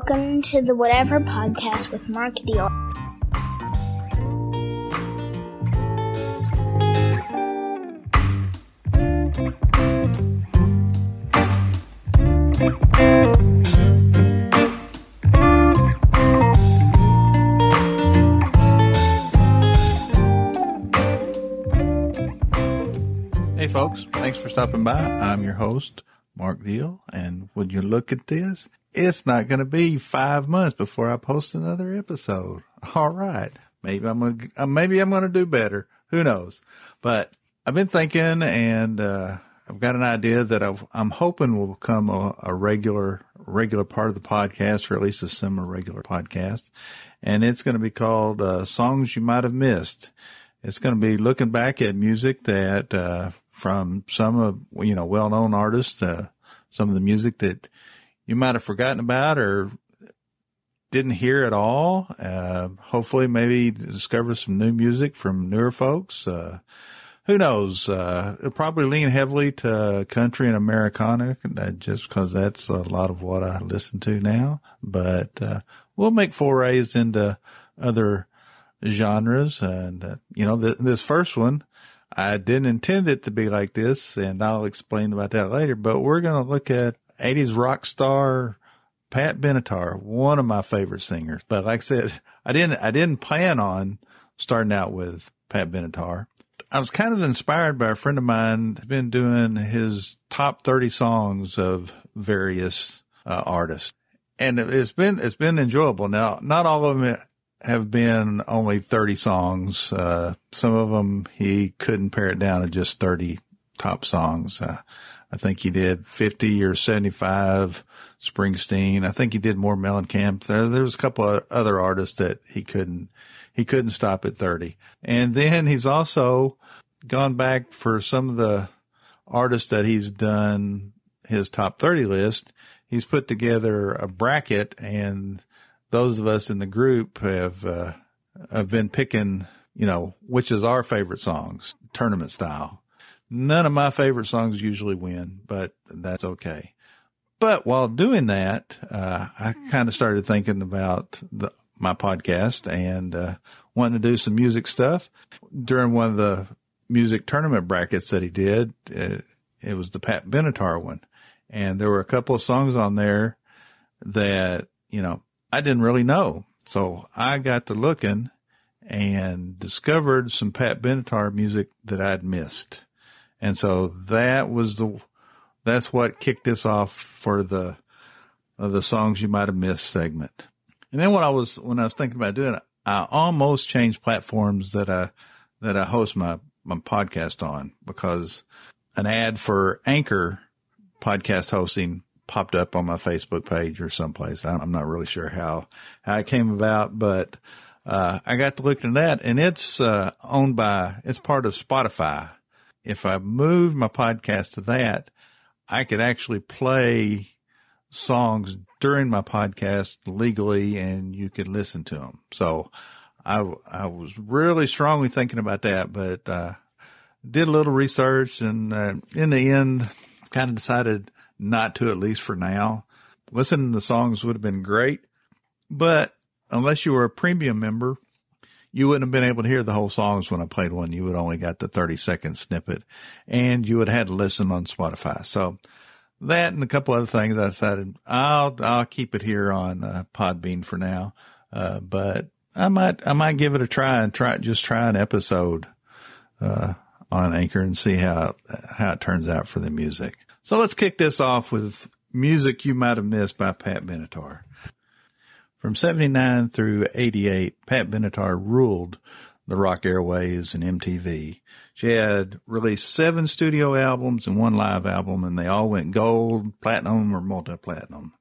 Welcome to the Whatever Podcast with Mark Deal. Hey folks, thanks for stopping by. I'm your host, Mark Deal, and would you look at this? It's not going to be five months before I post another episode. All right. Maybe I'm going to, maybe I'm going to do better. Who knows? But I've been thinking and, uh, I've got an idea that i am hoping will become a, a, regular, regular part of the podcast, or at least a semi-regular podcast. And it's going to be called, uh, Songs You Might Have Missed. It's going to be looking back at music that, uh, from some of, you know, well-known artists, uh, some of the music that you might have forgotten about or didn't hear at all. Uh, hopefully maybe discover some new music from newer folks. Uh, who knows? Uh, it'll probably lean heavily to country and Americana uh, just because that's a lot of what I listen to now. But, uh, we'll make forays into other genres. And, uh, you know, th- this first one, I didn't intend it to be like this and I'll explain about that later, but we're going to look at 80s rock star Pat Benatar, one of my favorite singers. But like I said, I didn't, I didn't plan on starting out with Pat Benatar. I was kind of inspired by a friend of mine who's been doing his top 30 songs of various uh, artists. And it's been, it's been enjoyable. Now, not all of them have been only 30 songs. Uh, some of them he couldn't pare it down to just 30 top songs. Uh, I think he did 50 or 75 Springsteen. I think he did more Mellencamp. There, there was a couple of other artists that he couldn't, he couldn't stop at 30. And then he's also gone back for some of the artists that he's done his top 30 list. He's put together a bracket and those of us in the group have, uh, have been picking, you know, which is our favorite songs, tournament style. None of my favorite songs usually win, but that's okay. But while doing that, uh, I kind of started thinking about the, my podcast and, uh, wanting to do some music stuff during one of the music tournament brackets that he did. It, it was the Pat Benatar one. And there were a couple of songs on there that, you know, I didn't really know. So I got to looking and discovered some Pat Benatar music that I'd missed. And so that was the, that's what kicked this off for the, uh, the songs you might have missed segment. And then when I was, when I was thinking about doing it, I almost changed platforms that I, that I host my, my podcast on because an ad for Anchor podcast hosting popped up on my Facebook page or someplace. I'm not really sure how, how it came about, but, uh, I got to look at that and it's, uh, owned by, it's part of Spotify if I move my podcast to that, I could actually play songs during my podcast legally and you could listen to them. So I, I was really strongly thinking about that, but, uh, did a little research and, uh, in the end kind of decided not to, at least for now. Listening to the songs would have been great, but unless you were a premium member, you wouldn't have been able to hear the whole songs when I played one. You would only got the 30 second snippet and you would have had to listen on Spotify. So that and a couple other things I decided I'll, I'll keep it here on uh, Podbean for now. Uh, but I might, I might give it a try and try, just try an episode, uh, on Anchor and see how, how it turns out for the music. So let's kick this off with music you might have missed by Pat Benatar. From 79 through 88, Pat Benatar ruled the rock airways and MTV. She had released seven studio albums and one live album and they all went gold, platinum or multi-platinum.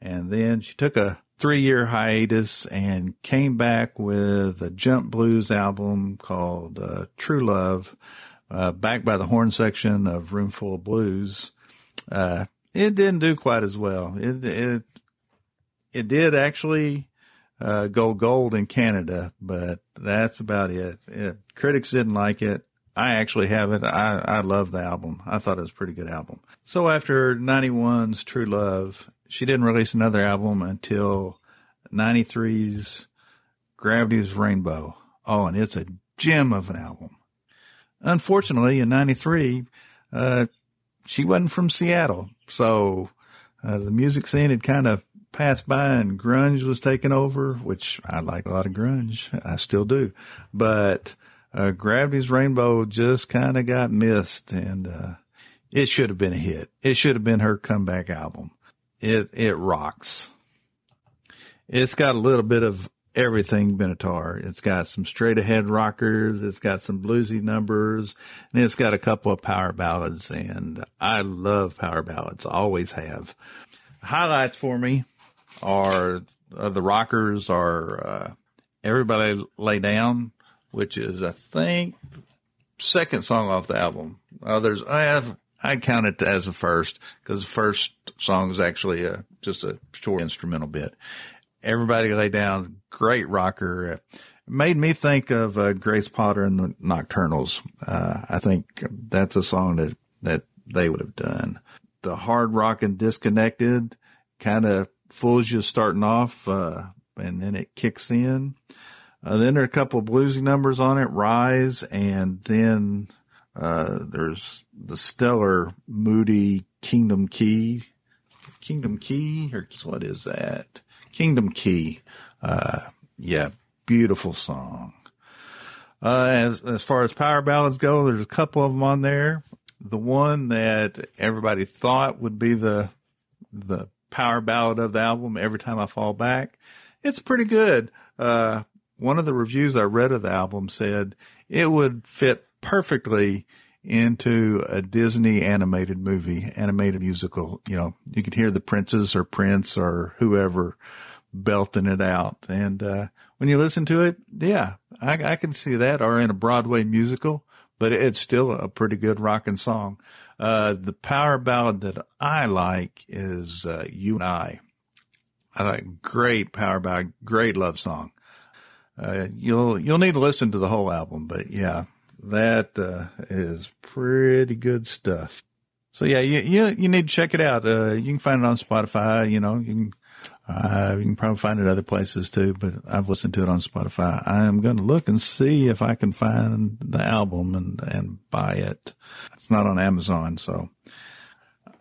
And then she took a three year hiatus and came back with a jump blues album called uh, True Love, uh, backed by the horn section of Roomful of Blues. Uh, it didn't do quite as well. It, it it did actually uh, go gold in Canada, but that's about it. it. Critics didn't like it. I actually have it. I, I love the album. I thought it was a pretty good album. So after 91's True Love, she didn't release another album until 93's Gravity's Rainbow. Oh, and it's a gem of an album. Unfortunately, in 93, uh, she wasn't from Seattle. So, uh, the music scene had kind of passed by and grunge was taken over, which I like a lot of grunge. I still do. But, uh, Gravity's Rainbow just kind of got missed and, uh, it should have been a hit. It should have been her comeback album. It, it rocks. It's got a little bit of everything Benatar. It's got some straight ahead rockers. It's got some bluesy numbers and it's got a couple of power ballads and I love power ballads. Always have. Highlights for me are uh, the rockers are, uh, everybody lay down, which is, I think, second song off the album. Uh, there's, I have, I count it as the first because the first song is actually a, just a short instrumental bit. Everybody lay down. Great rocker. It made me think of uh, Grace Potter and the Nocturnals. Uh, I think that's a song that, that they would have done. The hard rock and disconnected kind of fools you starting off, uh, and then it kicks in. Uh, then there are a couple of bluesy numbers on it, Rise, and then, uh, there's the stellar, moody Kingdom Key. Kingdom Key, or what is that? Kingdom Key. Uh, yeah, beautiful song. Uh, as, as far as power ballads go, there's a couple of them on there. The one that everybody thought would be the, the power ballad of the album, Every Time I Fall Back, it's pretty good. Uh, one of the reviews I read of the album said it would fit perfectly into a Disney animated movie, animated musical. You know, you could hear the princess or prince or whoever belting it out. And, uh, when you listen to it, yeah, I, I can see that or in a Broadway musical, but it's still a pretty good rocking song. Uh, the power ballad that I like is, uh, You and I. I like great power ballad, great love song. Uh, you'll, you'll need to listen to the whole album, but yeah, that, uh, is pretty good stuff. So yeah, you, you, you need to check it out. Uh, you can find it on Spotify, you know, you can, uh, you can probably find it other places too, but I've listened to it on Spotify. I am going to look and see if I can find the album and, and buy it. It's not on Amazon, so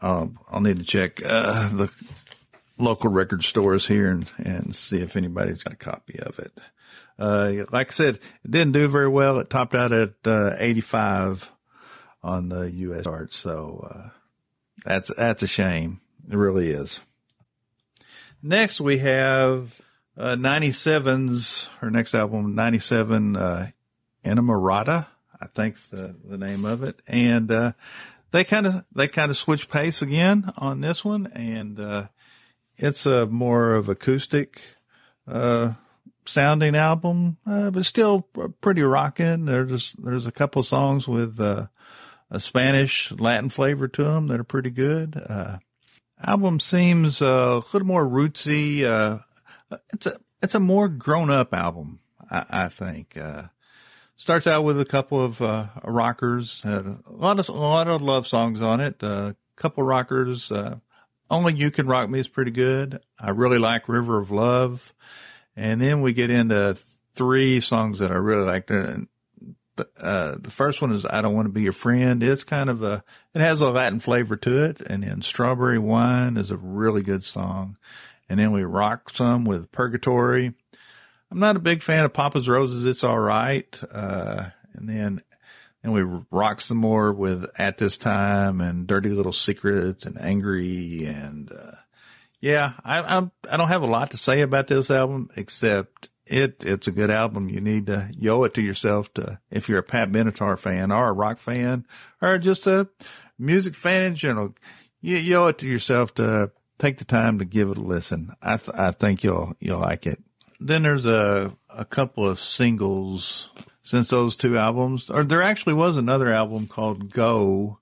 I'll, I'll need to check, uh, the local record stores here and, and see if anybody's got a copy of it. Uh, like I said, it didn't do very well. It topped out at, uh, 85 on the U.S. charts. So, uh, that's, that's a shame. It really is. Next we have, uh, 97's, her next album, 97, uh, Innamorata, I think's the, the name of it. And, uh, they kind of, they kind of switch pace again on this one. And, uh, it's a more of acoustic, uh, sounding album, uh, but still pretty rocking. There's, there's a couple songs with, uh, a Spanish Latin flavor to them that are pretty good. Album seems a little more rootsy. Uh, it's a it's a more grown up album, I, I think. Uh, starts out with a couple of uh, rockers, a lot of a lot of love songs on it. A uh, couple rockers. Uh, Only you can rock me is pretty good. I really like River of Love, and then we get into three songs that I really like. The, uh, the first one is I Don't Want to Be Your Friend. It's kind of a, it has a Latin flavor to it. And then Strawberry Wine is a really good song. And then we rock some with Purgatory. I'm not a big fan of Papa's Roses. It's all right. Uh, and then, and we rock some more with At This Time and Dirty Little Secrets and Angry. And, uh, yeah, I, I'm, I don't have a lot to say about this album except it it's a good album. You need to owe it to yourself to if you're a Pat Benatar fan or a rock fan or just a music fan in general. You, owe it to yourself to take the time to give it a listen. I th- I think you'll you'll like it. Then there's a a couple of singles since those two albums, or there actually was another album called Go.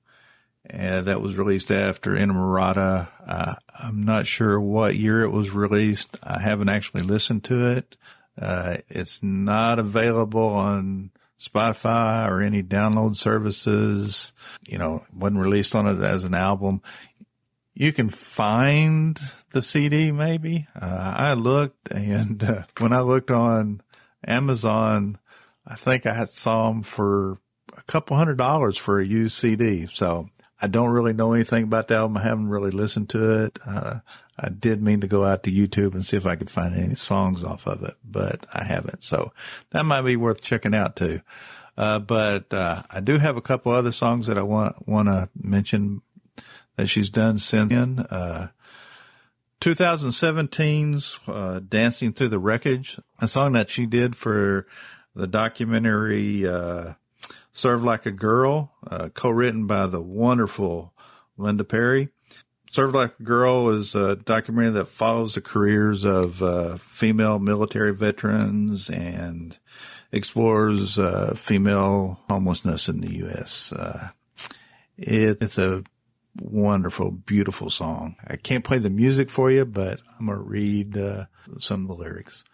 Uh, that was released after Innamorata. Uh, I'm not sure what year it was released. I haven't actually listened to it. Uh, it's not available on Spotify or any download services. You know, wasn't released on it as an album. You can find the CD maybe. Uh, I looked and uh, when I looked on Amazon, I think I saw them for a couple hundred dollars for a used CD. So I don't really know anything about the album. I haven't really listened to it. Uh, I did mean to go out to YouTube and see if I could find any songs off of it, but I haven't. So that might be worth checking out too. Uh, but, uh, I do have a couple other songs that I want, want to mention that she's done since then. Uh, 2017's, uh, Dancing Through the Wreckage, a song that she did for the documentary, uh, Serve Like a Girl, uh, co-written by the wonderful Linda Perry. Serve Like a Girl is a documentary that follows the careers of uh, female military veterans and explores uh, female homelessness in the U.S. Uh, it, it's a wonderful, beautiful song. I can't play the music for you, but I'm going to read uh, some of the lyrics.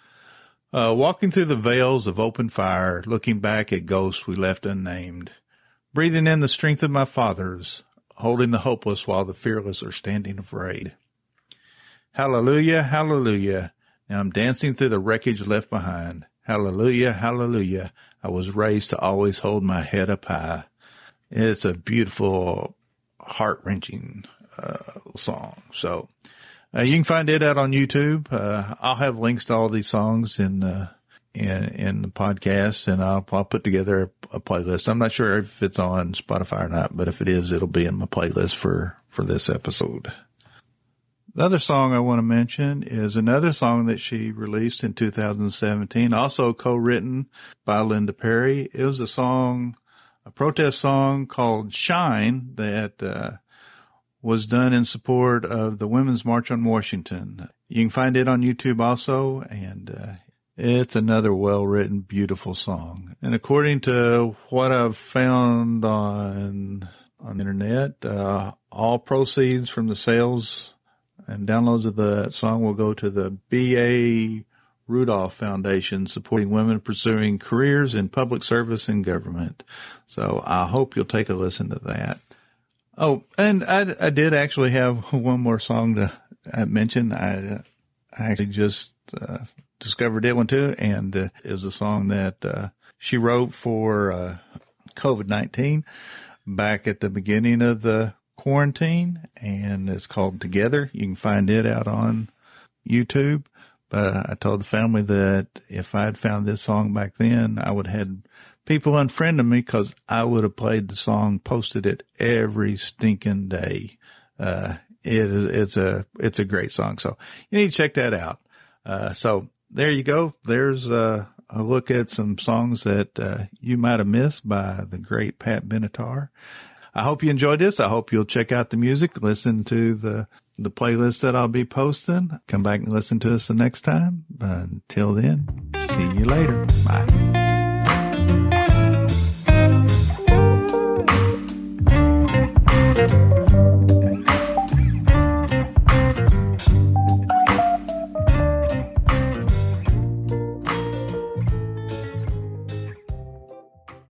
Uh, walking through the veils of open fire, looking back at ghosts we left unnamed, breathing in the strength of my fathers, holding the hopeless while the fearless are standing afraid. Hallelujah, hallelujah. Now I'm dancing through the wreckage left behind. Hallelujah, hallelujah. I was raised to always hold my head up high. It's a beautiful, heart wrenching uh, song. So uh, you can find it out on YouTube. Uh, I'll have links to all these songs in uh, in in the podcast, and I'll I'll put together a, a, playlist. I'm not sure if it's on Spotify or not, but if it is, it'll be in my playlist for for this episode. The other song I want to mention is another song that she released in 2017, also co-written by Linda Perry. It was a song, a protest song called Shine that, uh, was done in support of the Women's March on Washington. You can find it on YouTube also, and uh, it's another well-written, beautiful song. And according to what I've found on on the internet, uh, all proceeds from the sales and downloads of the song will go to the B.A. Rudolph Foundation supporting women pursuing careers in public service and government. So I hope you'll take a listen to that. Oh, and I, I did actually have one more song to mention. I, I actually just uh, discovered it one too, and uh, is a song that uh, she wrote for uh, COVID nineteen back at the beginning of the quarantine, and it's called Together. You can find it out on YouTube. But I told the family that if I had found this song back then, I would have had people unfriending me because I would have played the song, posted it every stinking day. Uh, it is, it's a, it's a great song. So you need to check that out. Uh, so there you go. There's a, a look at some songs that uh, you might have missed by the great Pat Benatar. I hope you enjoyed this. I hope you'll check out the music, listen to the the playlist that I'll be posting. Come back and listen to us the next time. Until then, see you later. Bye.